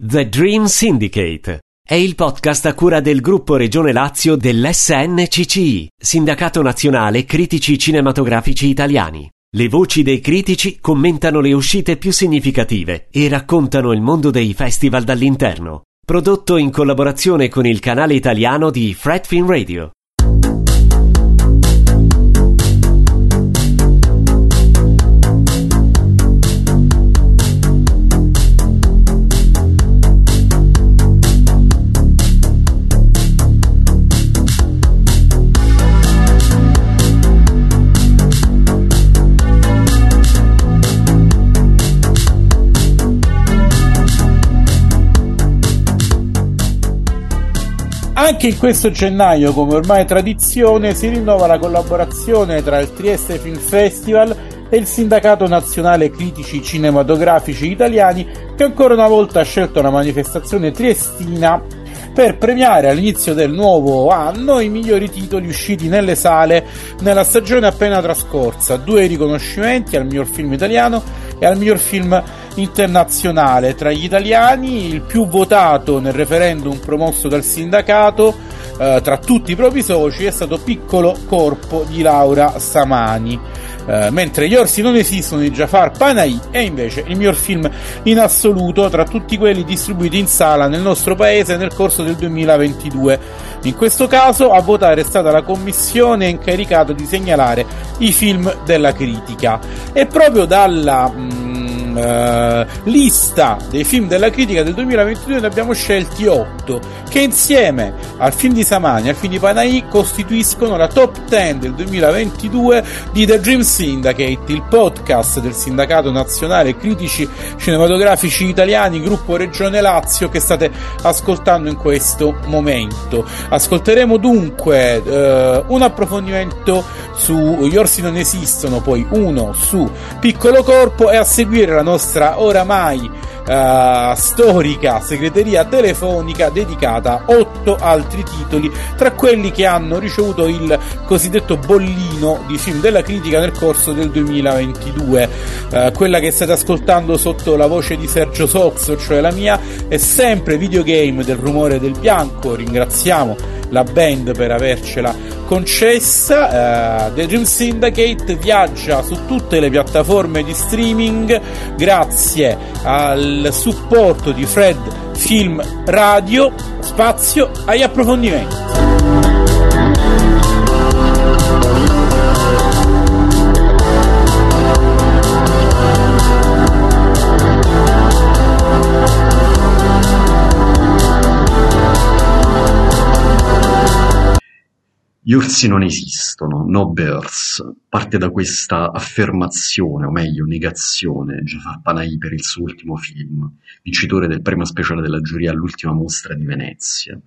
The Dream Syndicate è il podcast a cura del gruppo Regione Lazio dell'SNCCI, Sindacato Nazionale Critici Cinematografici Italiani. Le voci dei critici commentano le uscite più significative e raccontano il mondo dei festival dall'interno. Prodotto in collaborazione con il canale italiano di Fredfin Radio. Anche in questo gennaio, come ormai tradizione, si rinnova la collaborazione tra il Trieste Film Festival e il Sindacato Nazionale Critici Cinematografici Italiani, che ancora una volta ha scelto una manifestazione triestina per premiare all'inizio del nuovo anno i migliori titoli usciti nelle sale nella stagione appena trascorsa. Due riconoscimenti al miglior film italiano e al miglior film internazionale tra gli italiani, il più votato nel referendum promosso dal sindacato eh, tra tutti i propri soci è stato Piccolo Corpo di Laura Samani. Eh, mentre Gli orsi non esistono di Jafar Panahi è invece il miglior film in assoluto tra tutti quelli distribuiti in sala nel nostro paese nel corso del 2022. In questo caso a votare è stata la commissione incaricata di segnalare i film della critica e proprio dalla mh, uh, lista dei film della critica del 2022 ne abbiamo scelti 8 che insieme al film di Samani e al film di Panahi costituiscono la top 10 del 2022 di The Dream Syndicate, il podcast del Sindacato Nazionale Critici Cinematografici Italiani, gruppo Regione Lazio che state ascoltando in questo momento. Ascolteremo dunque uh, un approfondimento su Gli orsi non esistono, poi uno su Piccolo Corpo e a seguire la nostra oramai uh, storica segreteria telefonica dedicata otto altri titoli, tra quelli che hanno ricevuto il cosiddetto bollino di film della critica nel corso del 2022. Uh, eh, quella che state ascoltando sotto la voce di Sergio Sozzo, cioè la mia, è sempre videogame del rumore del bianco. Ringraziamo la band per avercela concessa. Uh, The Dream Syndicate viaggia su tutte le piattaforme di streaming grazie al supporto di Fred Film Radio. Spazio agli approfondimenti. Gli orsi non esistono, no bears, parte da questa affermazione, o meglio negazione, Jafar Panahi per il suo ultimo film, vincitore del premio speciale della giuria all'ultima mostra di Venezia.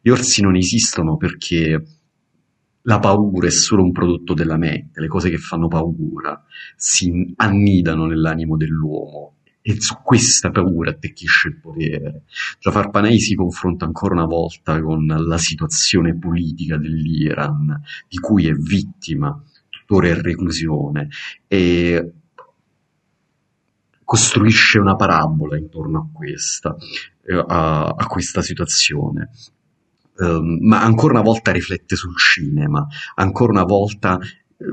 Gli orsi non esistono perché la paura è solo un prodotto della mente, le cose che fanno paura si annidano nell'animo dell'uomo e su questa paura attecchisce il potere. Jafar Panay si confronta ancora una volta con la situazione politica dell'Iran, di cui è vittima, tuttora in reclusione, e costruisce una parabola intorno a questa, eh, a, a questa situazione. Um, ma ancora una volta riflette sul cinema, ancora una volta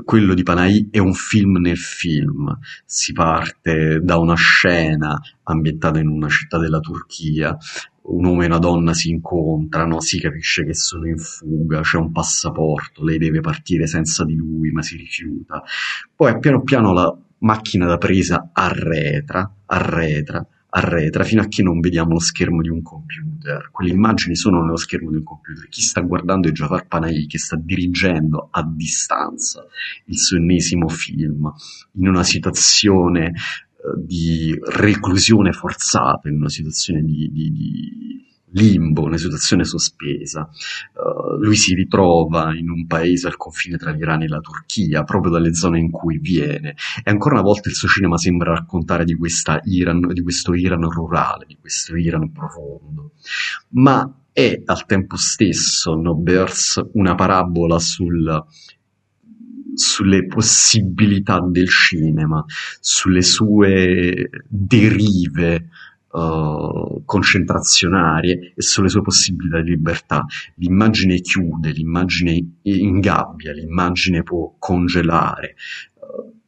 quello di Panahi è un film nel film, si parte da una scena ambientata in una città della Turchia, un uomo e una donna si incontrano, si capisce che sono in fuga, c'è un passaporto, lei deve partire senza di lui ma si rifiuta, poi piano piano la macchina da presa arretra, arretra, arretra fino a che non vediamo lo schermo di un computer. Quelle immagini sono nello schermo di un computer. Chi sta guardando è Jafar Panahi che sta dirigendo a distanza il suo ennesimo film in una situazione eh, di reclusione forzata, in una situazione di, di, di limbo, una situazione sospesa. Uh, lui si ritrova in un paese al confine tra l'Iran e la Turchia, proprio dalle zone in cui viene, e ancora una volta il suo cinema sembra raccontare di, Iran, di questo Iran rurale, di questo Iran profondo. Ma è al tempo stesso No Bears una parabola sul, sulle possibilità del cinema, sulle sue derive uh, concentrazionarie e sulle sue possibilità di libertà. L'immagine chiude, l'immagine ingabbia, l'immagine può congelare.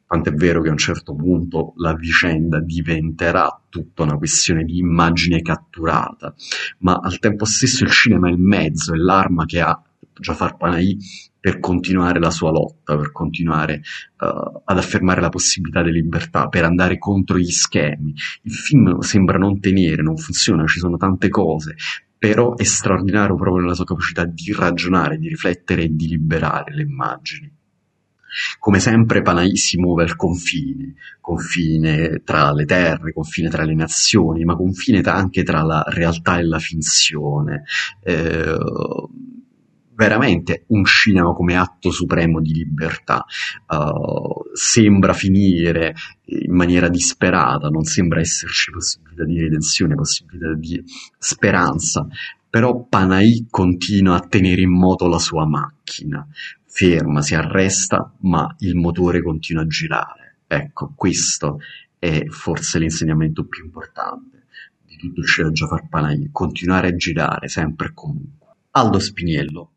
Tant'è vero che a un certo punto la vicenda diventerà tutta una questione di immagine catturata, ma al tempo stesso il cinema è il mezzo, è l'arma che ha Jafar Panahi per continuare la sua lotta, per continuare uh, ad affermare la possibilità di libertà, per andare contro gli schemi. Il film sembra non tenere, non funziona, ci sono tante cose, però è straordinario proprio nella sua capacità di ragionare, di riflettere e di liberare le immagini. Come sempre Panahi si muove al confine, confine tra le terre, confine tra le nazioni, ma confine anche tra la realtà e la finzione. Eh, veramente un cinema come atto supremo di libertà. Uh, sembra finire in maniera disperata, non sembra esserci possibilità di redenzione, possibilità di speranza, però Panahi continua a tenere in moto la sua macchina, ferma, si arresta, ma il motore continua a girare. Ecco, questo è forse l'insegnamento più importante di tutto il cinema Jafar Panahi, continuare a girare sempre e comunque. Aldo Spiniello,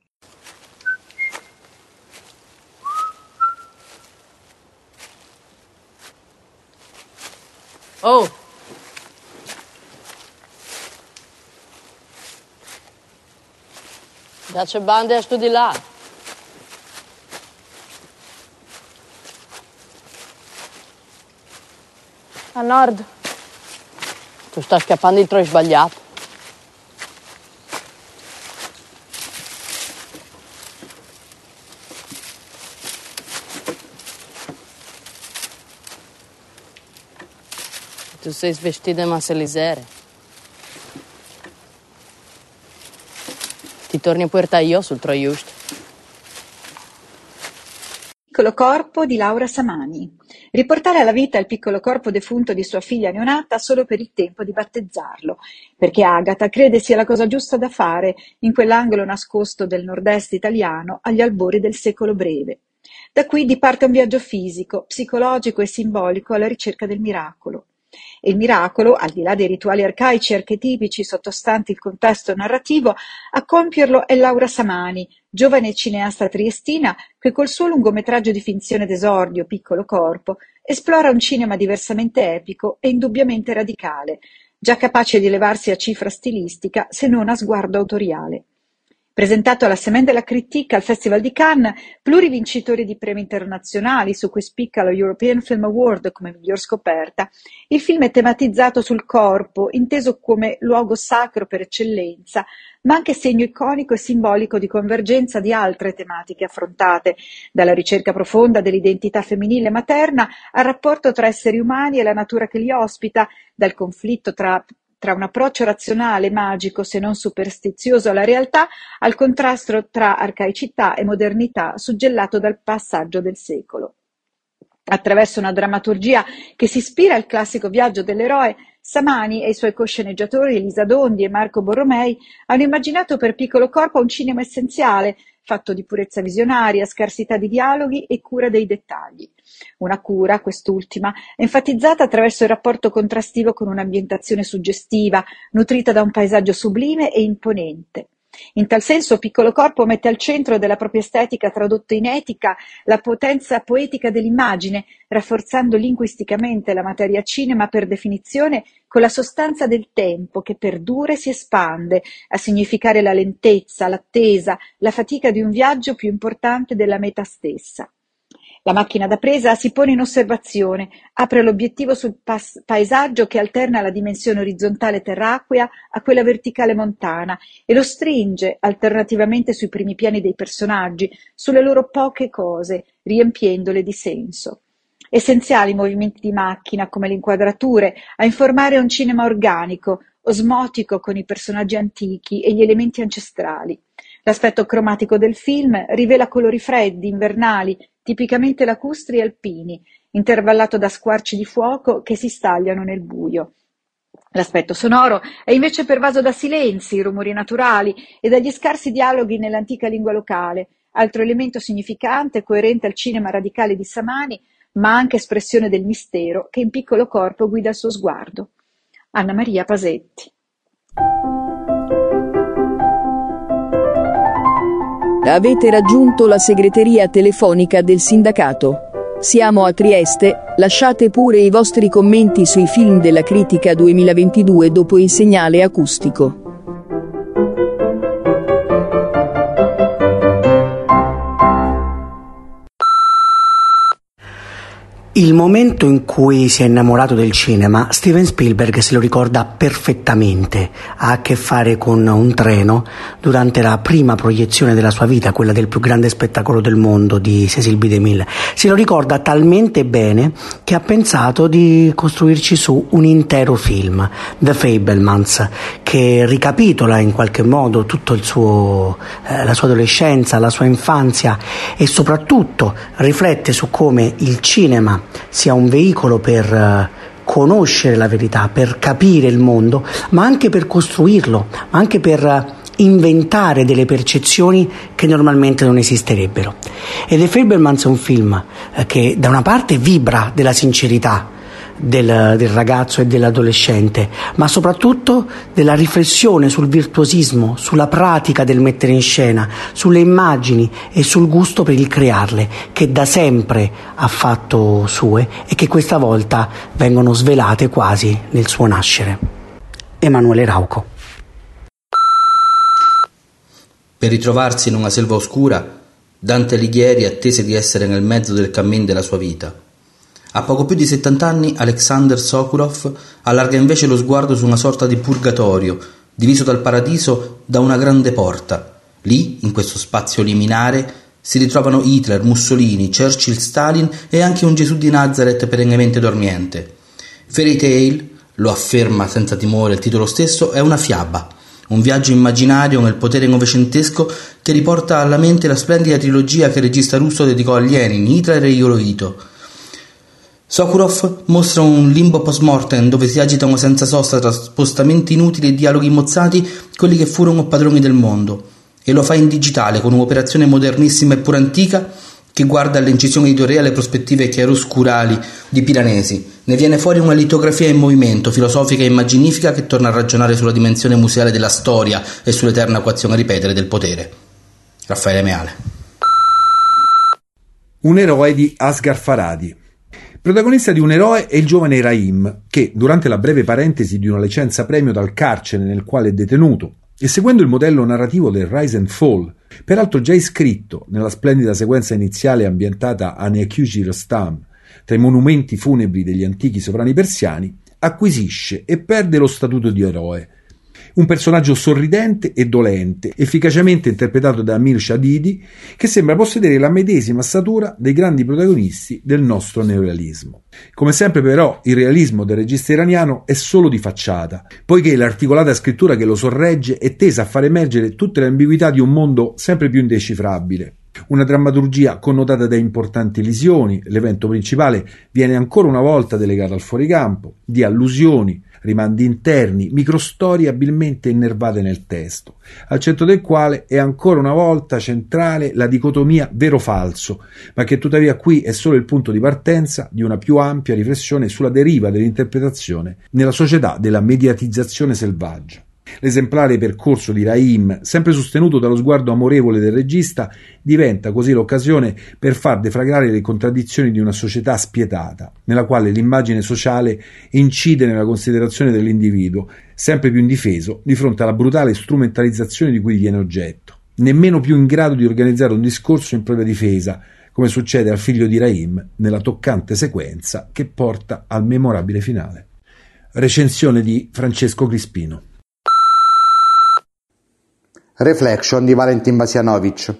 Oh! C'è bande a sto di là. A nord. Tu stai scappando il trono sbagliato. Tu sei svestita ma se lisere. Ti torni a Puerta io sul Troiust. Piccolo corpo di Laura Samani. Riportare alla vita il piccolo corpo defunto di sua figlia neonata solo per il tempo di battezzarlo, perché Agata crede sia la cosa giusta da fare in quell'angolo nascosto del nord-est italiano agli albori del secolo breve. Da qui diparte un viaggio fisico, psicologico e simbolico alla ricerca del miracolo. E il miracolo, al di là dei rituali arcaici e archetipici sottostanti il contesto narrativo, a compierlo è Laura Samani, giovane cineasta triestina che col suo lungometraggio di finzione d'esordio Piccolo corpo esplora un cinema diversamente epico e indubbiamente radicale, già capace di elevarsi a cifra stilistica se non a sguardo autoriale. Presentato alla Semaine de la Critique al Festival di Cannes, plurivincitore di premi internazionali su cui spicca lo European Film Award come miglior scoperta, il film è tematizzato sul corpo, inteso come luogo sacro per eccellenza, ma anche segno iconico e simbolico di convergenza di altre tematiche affrontate, dalla ricerca profonda dell'identità femminile materna al rapporto tra esseri umani e la natura che li ospita, dal conflitto tra tra un approccio razionale, magico, se non superstizioso alla realtà, al contrasto tra arcaicità e modernità suggellato dal passaggio del secolo. Attraverso una drammaturgia che si ispira al classico viaggio dell'eroe, Samani e i suoi cosceneggiatori Elisa Dondi e Marco Borromei hanno immaginato per Piccolo Corpo un cinema essenziale, fatto di purezza visionaria, scarsità di dialoghi e cura dei dettagli. Una cura, quest'ultima, enfatizzata attraverso il rapporto contrastivo con un'ambientazione suggestiva, nutrita da un paesaggio sublime e imponente. In tal senso Piccolo Corpo mette al centro della propria estetica tradotta in etica la potenza poetica dell'immagine, rafforzando linguisticamente la materia cinema per definizione con la sostanza del tempo che perdura e si espande, a significare la lentezza, l'attesa, la fatica di un viaggio più importante della meta stessa. La macchina da presa si pone in osservazione, apre l'obiettivo sul paesaggio che alterna la dimensione orizzontale terracquea a quella verticale montana e lo stringe alternativamente sui primi piani dei personaggi, sulle loro poche cose, riempiendole di senso. Essenziali i movimenti di macchina come le inquadrature a informare un cinema organico, osmotico con i personaggi antichi e gli elementi ancestrali. L'aspetto cromatico del film rivela colori freddi, invernali, tipicamente lacustri e alpini, intervallato da squarci di fuoco che si stagliano nel buio. L'aspetto sonoro è invece pervaso da silenzi, rumori naturali e dagli scarsi dialoghi nell'antica lingua locale, altro elemento significante coerente al cinema radicale di Samani, ma anche espressione del mistero che in piccolo corpo guida il suo sguardo. Anna Maria Pasetti. Avete raggiunto la segreteria telefonica del sindacato. Siamo a Trieste, lasciate pure i vostri commenti sui film della critica 2022 dopo il segnale acustico. Il momento in cui si è innamorato del cinema, Steven Spielberg se lo ricorda perfettamente. Ha a che fare con un treno durante la prima proiezione della sua vita, quella del più grande spettacolo del mondo di Cecil B. DeMille. Se lo ricorda talmente bene che ha pensato di costruirci su un intero film, The Fablemans, che ricapitola in qualche modo tutta eh, la sua adolescenza, la sua infanzia e soprattutto riflette su come il cinema sia un veicolo per eh, conoscere la verità, per capire il mondo, ma anche per costruirlo, ma anche per eh, inventare delle percezioni che normalmente non esisterebbero. E The Fablemans è un film eh, che da una parte vibra della sincerità, del, del, ragazzo e dell'adolescente, ma soprattutto della riflessione sul virtuosismo, sulla pratica del mettere in scena, sulle immagini e sul gusto per il crearle, che da sempre ha fatto sue e che questa volta vengono svelate quasi nel suo nascere. Emanuele Rauco. Per ritrovarsi in una selva oscura, Dante Alighieri attese di essere nel mezzo del cammin della sua vita a poco più di settant'anni Alexander Sokurov allarga invece lo sguardo su una sorta di purgatorio, diviso dal paradiso da una grande porta. Lì, in questo spazio liminare, si ritrovano Hitler, Mussolini, Churchill, Stalin e anche un Gesù di Nazareth perennemente dormiente. Fairy Tale, lo afferma senza timore il titolo stesso, è una fiaba, un viaggio immaginario nel potere novecentesco che riporta alla mente la splendida trilogia che il regista russo dedicò a Lenin, Hitler e Hirohito Sokurov mostra un limbo post-mortem dove si agitano senza sosta tra spostamenti inutili e dialoghi mozzati quelli che furono padroni del mondo, e lo fa in digitale con un'operazione modernissima e pur antica che guarda all'incisione editoriale le prospettive chiaroscurali di Piranesi. Ne viene fuori una litografia in movimento, filosofica e immaginifica che torna a ragionare sulla dimensione museale della storia e sull'eterna equazione a ripetere del potere. Raffaele Meale. Un eroe di Asghar Faradi Protagonista di un eroe è il giovane Raim, che, durante la breve parentesi di una licenza premio dal carcere nel quale è detenuto, e seguendo il modello narrativo del Rise and Fall, peraltro già iscritto nella splendida sequenza iniziale ambientata a Neakyuji Rostam, tra i monumenti funebri degli antichi sovrani persiani, acquisisce e perde lo statuto di eroe, un personaggio sorridente e dolente, efficacemente interpretato da Amir Shadidi, che sembra possedere la medesima statura dei grandi protagonisti del nostro neorealismo. Come sempre però il realismo del regista iraniano è solo di facciata, poiché l'articolata scrittura che lo sorregge è tesa a far emergere tutte le ambiguità di un mondo sempre più indecifrabile. Una drammaturgia connotata da importanti lesioni, l'evento principale viene ancora una volta delegato al fuoricampo, di allusioni, rimandi interni, microstorie abilmente innervate nel testo, al centro del quale è ancora una volta centrale la dicotomia vero-falso, ma che tuttavia qui è solo il punto di partenza di una più ampia riflessione sulla deriva dell'interpretazione nella società della mediatizzazione selvaggia. L'esemplare percorso di Raim, sempre sostenuto dallo sguardo amorevole del regista, diventa così l'occasione per far deflagrare le contraddizioni di una società spietata, nella quale l'immagine sociale incide nella considerazione dell'individuo, sempre più indifeso di fronte alla brutale strumentalizzazione di cui viene oggetto, nemmeno più in grado di organizzare un discorso in propria difesa, come succede al figlio di Raim nella toccante sequenza che porta al memorabile finale. Recensione di Francesco Crispino. Reflection di Valentin Basianovic.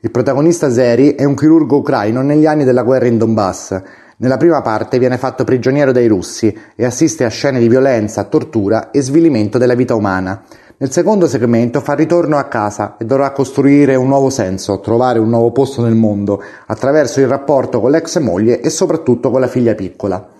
Il protagonista Zeri è un chirurgo ucraino negli anni della guerra in Donbass. Nella prima parte viene fatto prigioniero dai russi e assiste a scene di violenza, tortura e svilimento della vita umana. Nel secondo segmento fa ritorno a casa e dovrà costruire un nuovo senso, trovare un nuovo posto nel mondo, attraverso il rapporto con l'ex moglie e soprattutto con la figlia piccola.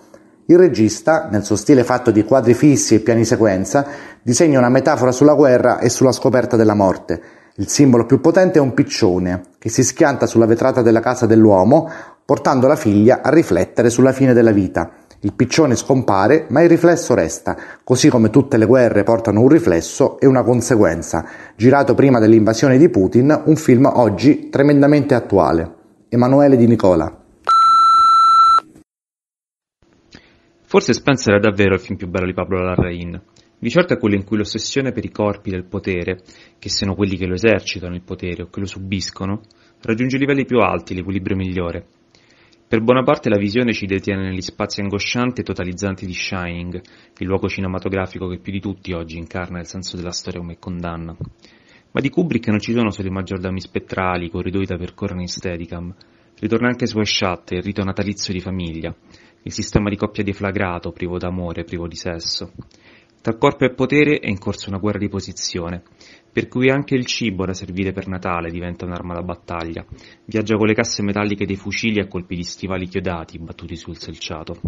Il regista, nel suo stile fatto di quadri fissi e piani sequenza, disegna una metafora sulla guerra e sulla scoperta della morte. Il simbolo più potente è un piccione, che si schianta sulla vetrata della casa dell'uomo, portando la figlia a riflettere sulla fine della vita. Il piccione scompare, ma il riflesso resta, così come tutte le guerre portano un riflesso e una conseguenza. Girato prima dell'invasione di Putin, un film oggi tremendamente attuale. Emanuele Di Nicola. Forse Spencer è davvero il film più bello di Pablo Larraín. Di certo è quello in cui l'ossessione per i corpi del potere, che siano quelli che lo esercitano il potere o che lo subiscono, raggiunge livelli più alti, l'equilibrio migliore. Per buona parte la visione ci detiene negli spazi angoscianti e totalizzanti di Shining, il luogo cinematografico che più di tutti oggi incarna il senso della storia come condanna. Ma di Kubrick non ci sono solo i maggiordomi spettrali, i corridoi da percorrere in Steadicam. Ritorna anche Swiss Shut, il rito natalizio di famiglia, il sistema di coppia deflagrato, privo d'amore, privo di sesso. Tra corpo e potere è in corso una guerra di posizione, per cui anche il cibo da servire per Natale diventa un'arma da battaglia, viaggia con le casse metalliche dei fucili a colpi di stivali chiodati battuti sul selciato.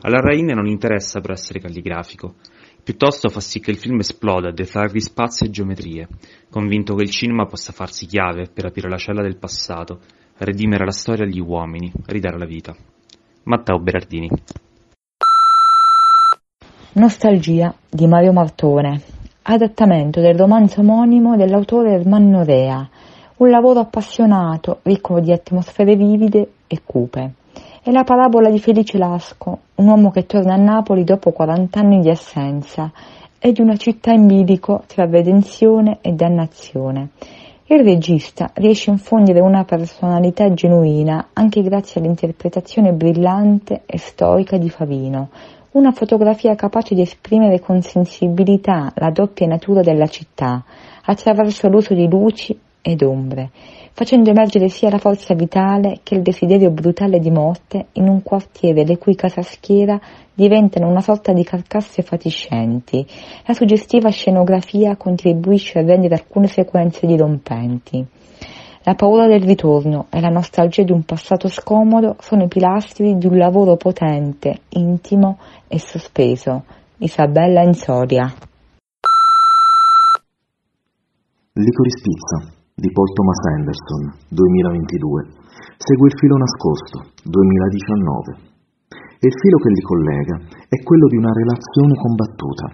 Alla Rain non interessa però essere calligrafico, piuttosto fa sì che il film esploda a defragri spazi e geometrie, convinto che il cinema possa farsi chiave per aprire la cella del passato, redimere la storia agli uomini, ridare la vita. Matteo Berardini Nostalgia di Mario Martone, adattamento del romanzo omonimo dell'autore Ermanno Rea, un lavoro appassionato, ricco di atmosfere vivide e cupe. È la parabola di Felice Lasco, un uomo che torna a Napoli dopo 40 anni di assenza e di una città in bilico tra redenzione e dannazione. Il regista riesce a infondere una personalità genuina anche grazie all'interpretazione brillante e stoica di Favino, una fotografia capace di esprimere con sensibilità la doppia natura della città, attraverso l'uso di luci ed ombre, facendo emergere sia la forza vitale che il desiderio brutale di morte in un quartiere le cui casaschiera diventano una sorta di carcasse fatiscenti. La suggestiva scenografia contribuisce a rendere alcune sequenze dirompenti. La paura del ritorno e la nostalgia di un passato scomodo sono i pilastri di un lavoro potente, intimo e sospeso. Isabella Insoria. Licorice Pizza di Paul Thomas Anderson 2022 segue il filo nascosto 2019 e il filo che li collega è quello di una relazione combattuta.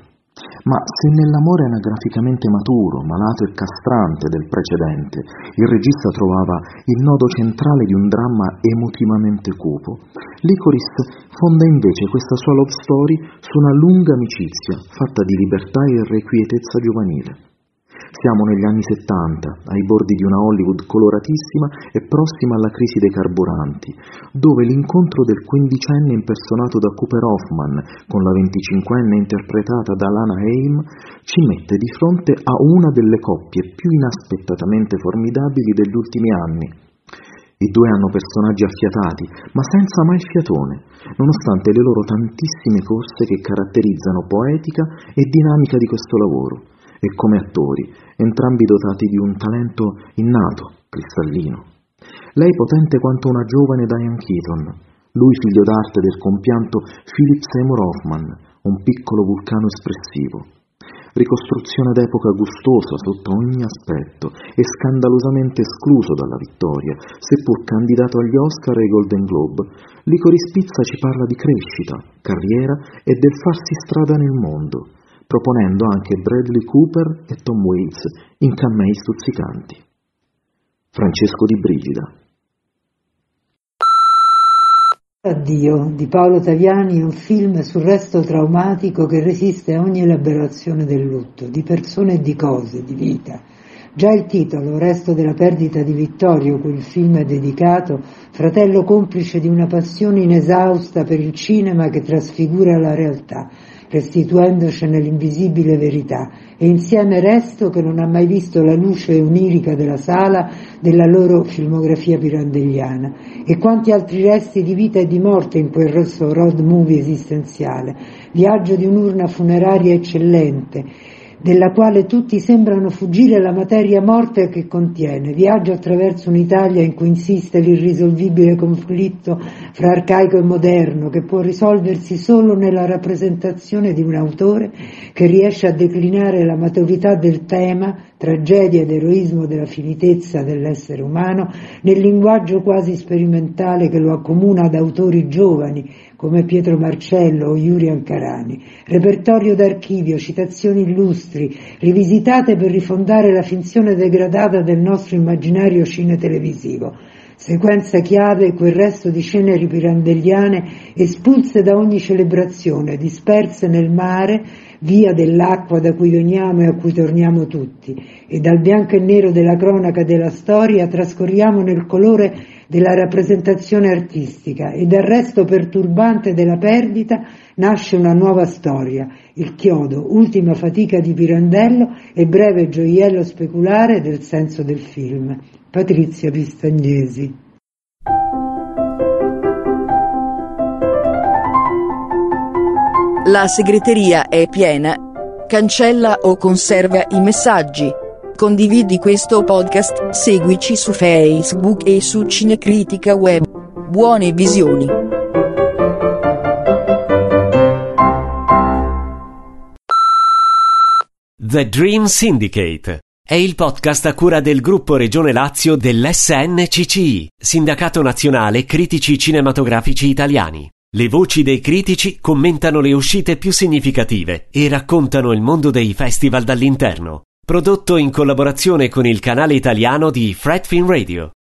Ma se nell'amore anagraficamente maturo, malato e castrante del precedente il regista trovava il nodo centrale di un dramma emotivamente cupo, Licorice fonda invece questa sua love story su una lunga amicizia fatta di libertà e irrequietezza giovanile. Siamo negli anni Settanta, ai bordi di una Hollywood coloratissima e prossima alla crisi dei carburanti, dove l'incontro del quindicenne impersonato da Cooper Hoffman con la venticinquenne interpretata da Lana Haim ci mette di fronte a una delle coppie più inaspettatamente formidabili degli ultimi anni. I due hanno personaggi affiatati, ma senza mai fiatone, nonostante le loro tantissime corse che caratterizzano poetica e dinamica di questo lavoro e come attori, entrambi dotati di un talento innato, cristallino. Lei potente quanto una giovane Diane Keaton, lui figlio d'arte del compianto Philip Seymour Hoffman, un piccolo vulcano espressivo. Ricostruzione d'epoca gustosa sotto ogni aspetto e scandalosamente escluso dalla vittoria, seppur candidato agli Oscar e ai Golden Globe, Licorice Pizza ci parla di crescita, carriera e del farsi strada nel mondo, proponendo anche Bradley Cooper e Tom Waits in cammei stuzzicanti. Francesco di Brigida Addio di Paolo Taviani è un film sul resto traumatico che resiste a ogni elaborazione del lutto, di persone e di cose, di vita. Già il titolo, Resto della perdita di Vittorio, cui il film è dedicato, fratello complice di una passione inesausta per il cinema che trasfigura la realtà, restituendocene l'invisibile verità, e insieme Resto che non ha mai visto la luce onirica della sala della loro filmografia pirandelliana, e quanti altri resti di vita e di morte in quel rosso road movie esistenziale, viaggio di un'urna funeraria eccellente, della quale tutti sembrano fuggire la materia morta che contiene. Viaggio attraverso un'Italia in cui insiste l'irrisolvibile conflitto fra arcaico e moderno, che può risolversi solo nella rappresentazione di un autore che riesce a declinare la maturità del tema, tragedia ed eroismo della finitezza dell'essere umano, nel linguaggio quasi sperimentale che lo accomuna ad autori giovani, come Pietro Marcello o Yuri Ancarani, repertorio d'archivio, citazioni illustri, rivisitate per rifondare la finzione degradata del nostro immaginario cinetelevisivo, sequenza chiave quel resto di ceneri pirandelliane espulse da ogni celebrazione, disperse nel mare, via dell'acqua da cui veniamo e a cui torniamo tutti, e dal bianco e nero della cronaca della storia trascorriamo nel colore della rappresentazione artistica e dal resto perturbante della perdita nasce una nuova storia, il chiodo, ultima fatica di Pirandello e breve gioiello speculare del senso del film. Patrizia Pistagnesi. La segreteria è piena. Cancella o conserva i messaggi. Condividi questo podcast, seguici su Facebook e su Cinecritica Web. Buone visioni. The Dream Syndicate è il podcast a cura del gruppo Regione Lazio dell'SNCCI, Sindacato Nazionale Critici Cinematografici Italiani. Le voci dei critici commentano le uscite più significative e raccontano il mondo dei festival dall'interno. Prodotto in collaborazione con il canale italiano di Fredfin Radio.